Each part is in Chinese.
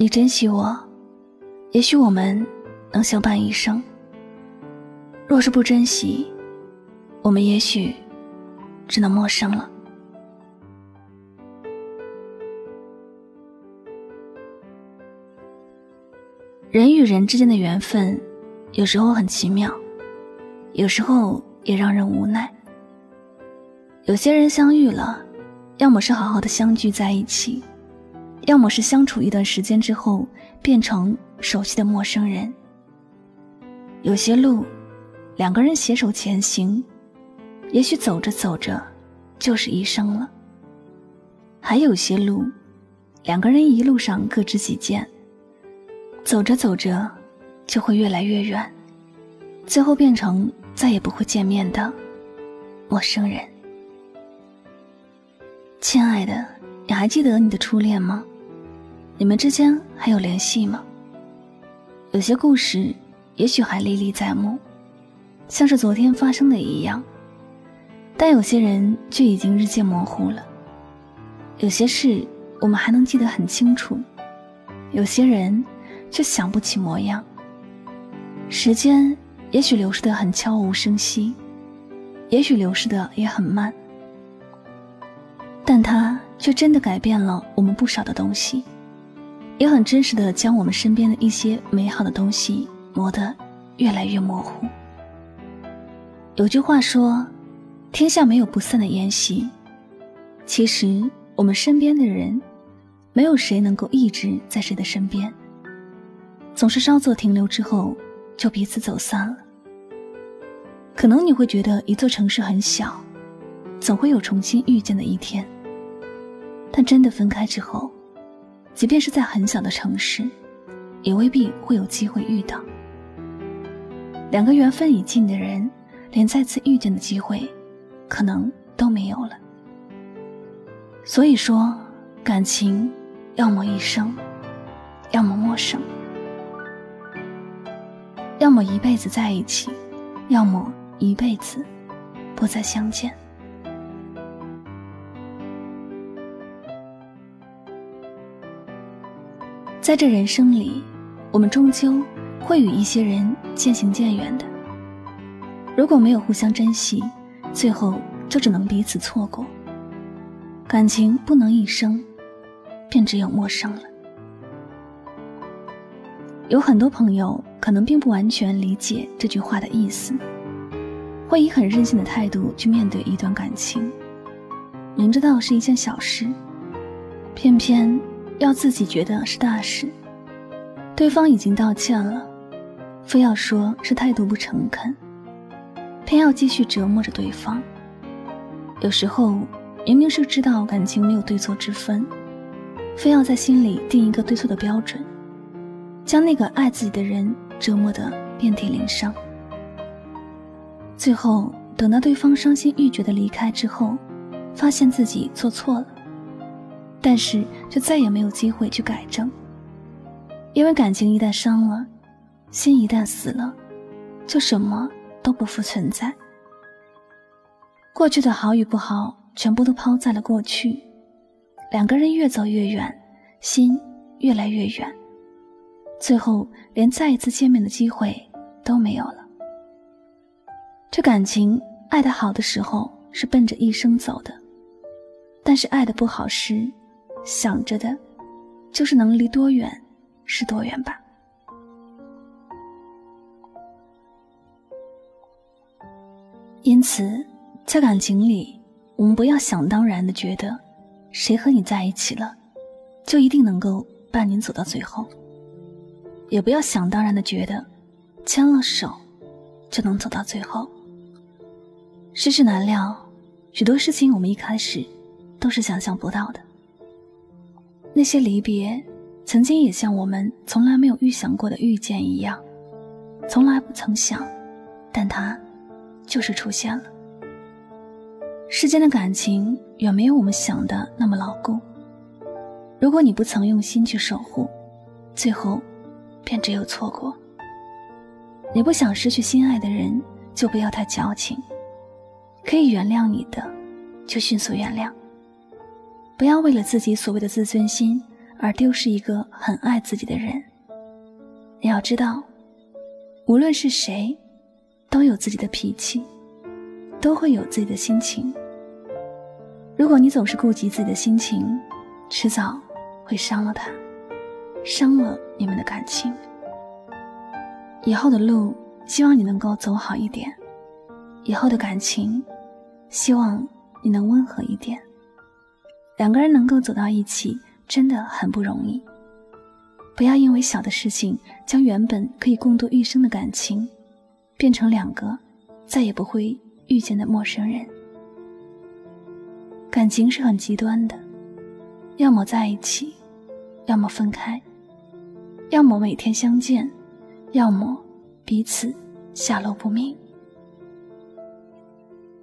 你珍惜我，也许我们能相伴一生；若是不珍惜，我们也许只能陌生了。人与人之间的缘分，有时候很奇妙，有时候也让人无奈。有些人相遇了，要么是好好的相聚在一起。要么是相处一段时间之后变成熟悉的陌生人。有些路，两个人携手前行，也许走着走着就是一生了。还有些路，两个人一路上各执己见，走着走着就会越来越远，最后变成再也不会见面的陌生人。亲爱的，你还记得你的初恋吗？你们之间还有联系吗？有些故事也许还历历在目，像是昨天发生的一样，但有些人却已经日渐模糊了。有些事我们还能记得很清楚，有些人却想不起模样。时间也许流逝的很悄无声息，也许流逝的也很慢，但它却真的改变了我们不少的东西。也很真实的将我们身边的一些美好的东西磨得越来越模糊。有句话说：“天下没有不散的宴席。”其实，我们身边的人，没有谁能够一直在谁的身边，总是稍作停留之后，就彼此走散了。可能你会觉得一座城市很小，总会有重新遇见的一天。但真的分开之后，即便是在很小的城市，也未必会有机会遇到。两个缘分已尽的人，连再次遇见的机会，可能都没有了。所以说，感情要么一生，要么陌生；要么一辈子在一起，要么一辈子不再相见。在这人生里，我们终究会与一些人渐行渐远的。如果没有互相珍惜，最后就只能彼此错过。感情不能一生，便只有陌生了。有很多朋友可能并不完全理解这句话的意思，会以很任性的态度去面对一段感情，明知道是一件小事，偏偏。要自己觉得是大事，对方已经道歉了，非要说是态度不诚恳，偏要继续折磨着对方。有时候明明是知道感情没有对错之分，非要在心里定一个对错的标准，将那个爱自己的人折磨得遍体鳞伤。最后等到对方伤心欲绝的离开之后，发现自己做错了。但是，就再也没有机会去改正，因为感情一旦伤了，心一旦死了，就什么都不复存在。过去的好与不好，全部都抛在了过去。两个人越走越远，心越来越远，最后连再一次见面的机会都没有了。这感情爱的好的时候是奔着一生走的，但是爱的不好时。想着的，就是能离多远是多远吧。因此，在感情里，我们不要想当然的觉得，谁和你在一起了，就一定能够伴你走到最后；也不要想当然的觉得，牵了手就能走到最后。世事难料，许多事情我们一开始都是想象不到的。那些离别，曾经也像我们从来没有预想过的遇见一样，从来不曾想，但它就是出现了。世间的感情远没有我们想的那么牢固。如果你不曾用心去守护，最后便只有错过。你不想失去心爱的人，就不要太矫情。可以原谅你的，就迅速原谅。不要为了自己所谓的自尊心而丢失一个很爱自己的人。你要知道，无论是谁，都有自己的脾气，都会有自己的心情。如果你总是顾及自己的心情，迟早会伤了他，伤了你们的感情。以后的路，希望你能够走好一点；以后的感情，希望你能温和一点。两个人能够走到一起，真的很不容易。不要因为小的事情，将原本可以共度一生的感情，变成两个再也不会遇见的陌生人。感情是很极端的，要么在一起，要么分开，要么每天相见。要么彼此下落不明。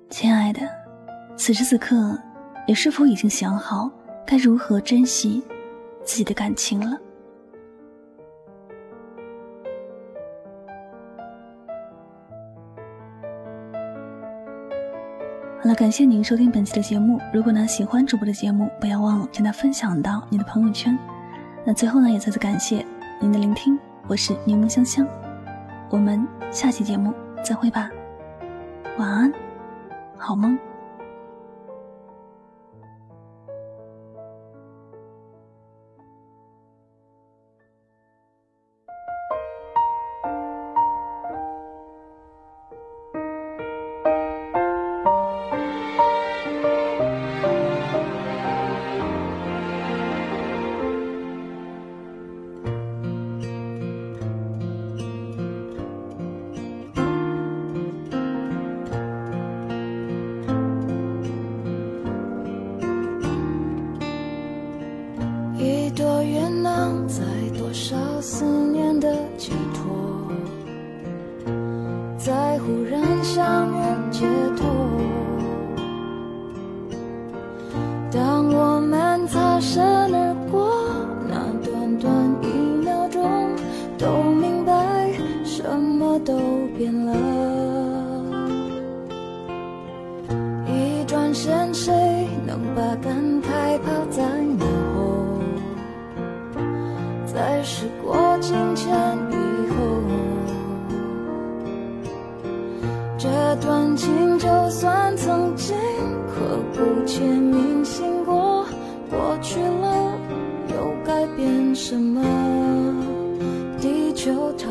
亲爱的，此时此刻，你是否已经想好该如何珍惜自己的感情了？好了，感谢您收听本期的节目。如果呢喜欢主播的节目，不要忘了将它分享到你的朋友圈。那最后呢，也再次感谢您的聆听。我是柠檬香香，我们下期节目再会吧，晚安，好梦。一朵云能载多少思念的寄托？在忽然相遇解脱。当我们擦身而过，那短短一秒钟，都明白什么都变了。就算曾经刻骨铭心过，过去了又改变什么？地球太